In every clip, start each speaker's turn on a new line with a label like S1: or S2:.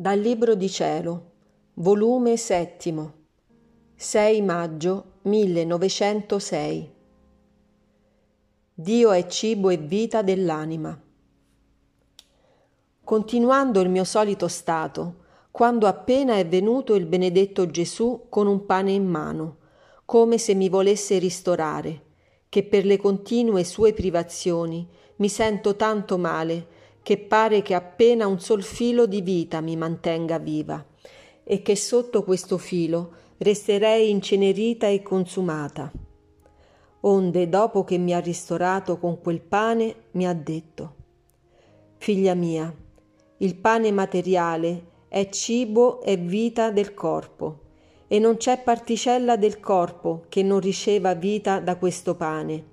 S1: Dal Libro di Cielo, volume settimo, 6 maggio 1906. Dio è cibo e vita dell'anima. Continuando il mio solito stato, quando appena è venuto il benedetto Gesù con un pane in mano, come se mi volesse ristorare, che per le continue sue privazioni mi sento tanto male che pare che appena un sol filo di vita mi mantenga viva e che sotto questo filo resterei incenerita e consumata. Onde, dopo che mi ha ristorato con quel pane, mi ha detto, Figlia mia, il pane materiale è cibo e vita del corpo, e non c'è particella del corpo che non riceva vita da questo pane.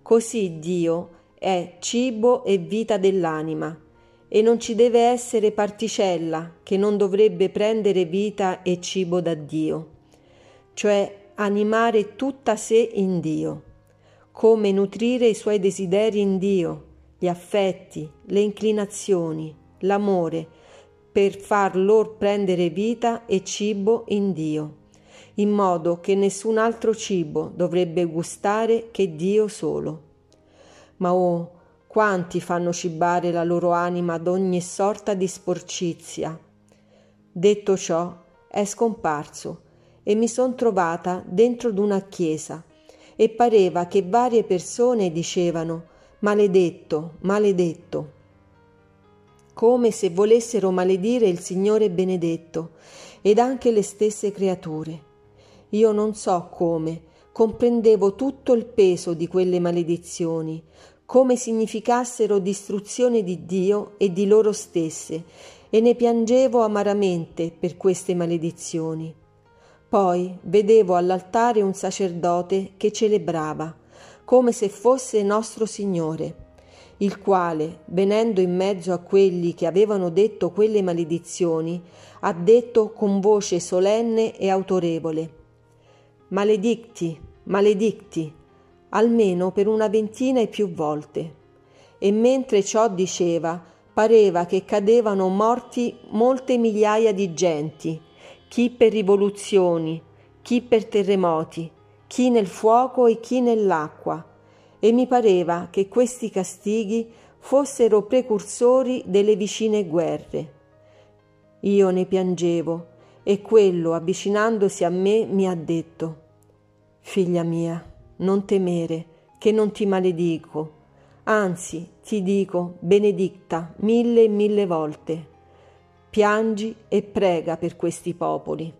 S1: Così Dio è cibo e vita dell'anima, e non ci deve essere particella che non dovrebbe prendere vita e cibo da Dio, cioè animare tutta sé in Dio, come nutrire i suoi desideri in Dio, gli affetti, le inclinazioni, l'amore, per far lor prendere vita e cibo in Dio, in modo che nessun altro cibo dovrebbe gustare che Dio solo ma oh, quanti fanno cibare la loro anima d'ogni sorta di sporcizia. Detto ciò, è scomparso e mi son trovata dentro d'una chiesa e pareva che varie persone dicevano maledetto, maledetto, come se volessero maledire il Signore benedetto ed anche le stesse creature. Io non so come, comprendevo tutto il peso di quelle maledizioni, come significassero distruzione di Dio e di loro stesse, e ne piangevo amaramente per queste maledizioni. Poi vedevo all'altare un sacerdote che celebrava, come se fosse nostro Signore, il quale, venendo in mezzo a quelli che avevano detto quelle maledizioni, ha detto con voce solenne e autorevole Maledicti, maledicti, almeno per una ventina e più volte. E mentre ciò diceva, pareva che cadevano morti molte migliaia di genti, chi per rivoluzioni, chi per terremoti, chi nel fuoco e chi nell'acqua, e mi pareva che questi castighi fossero precursori delle vicine guerre. Io ne piangevo, e quello, avvicinandosi a me, mi ha detto Figlia mia, non temere, che non ti maledico, anzi ti dico benedicta mille e mille volte. Piangi e prega per questi popoli.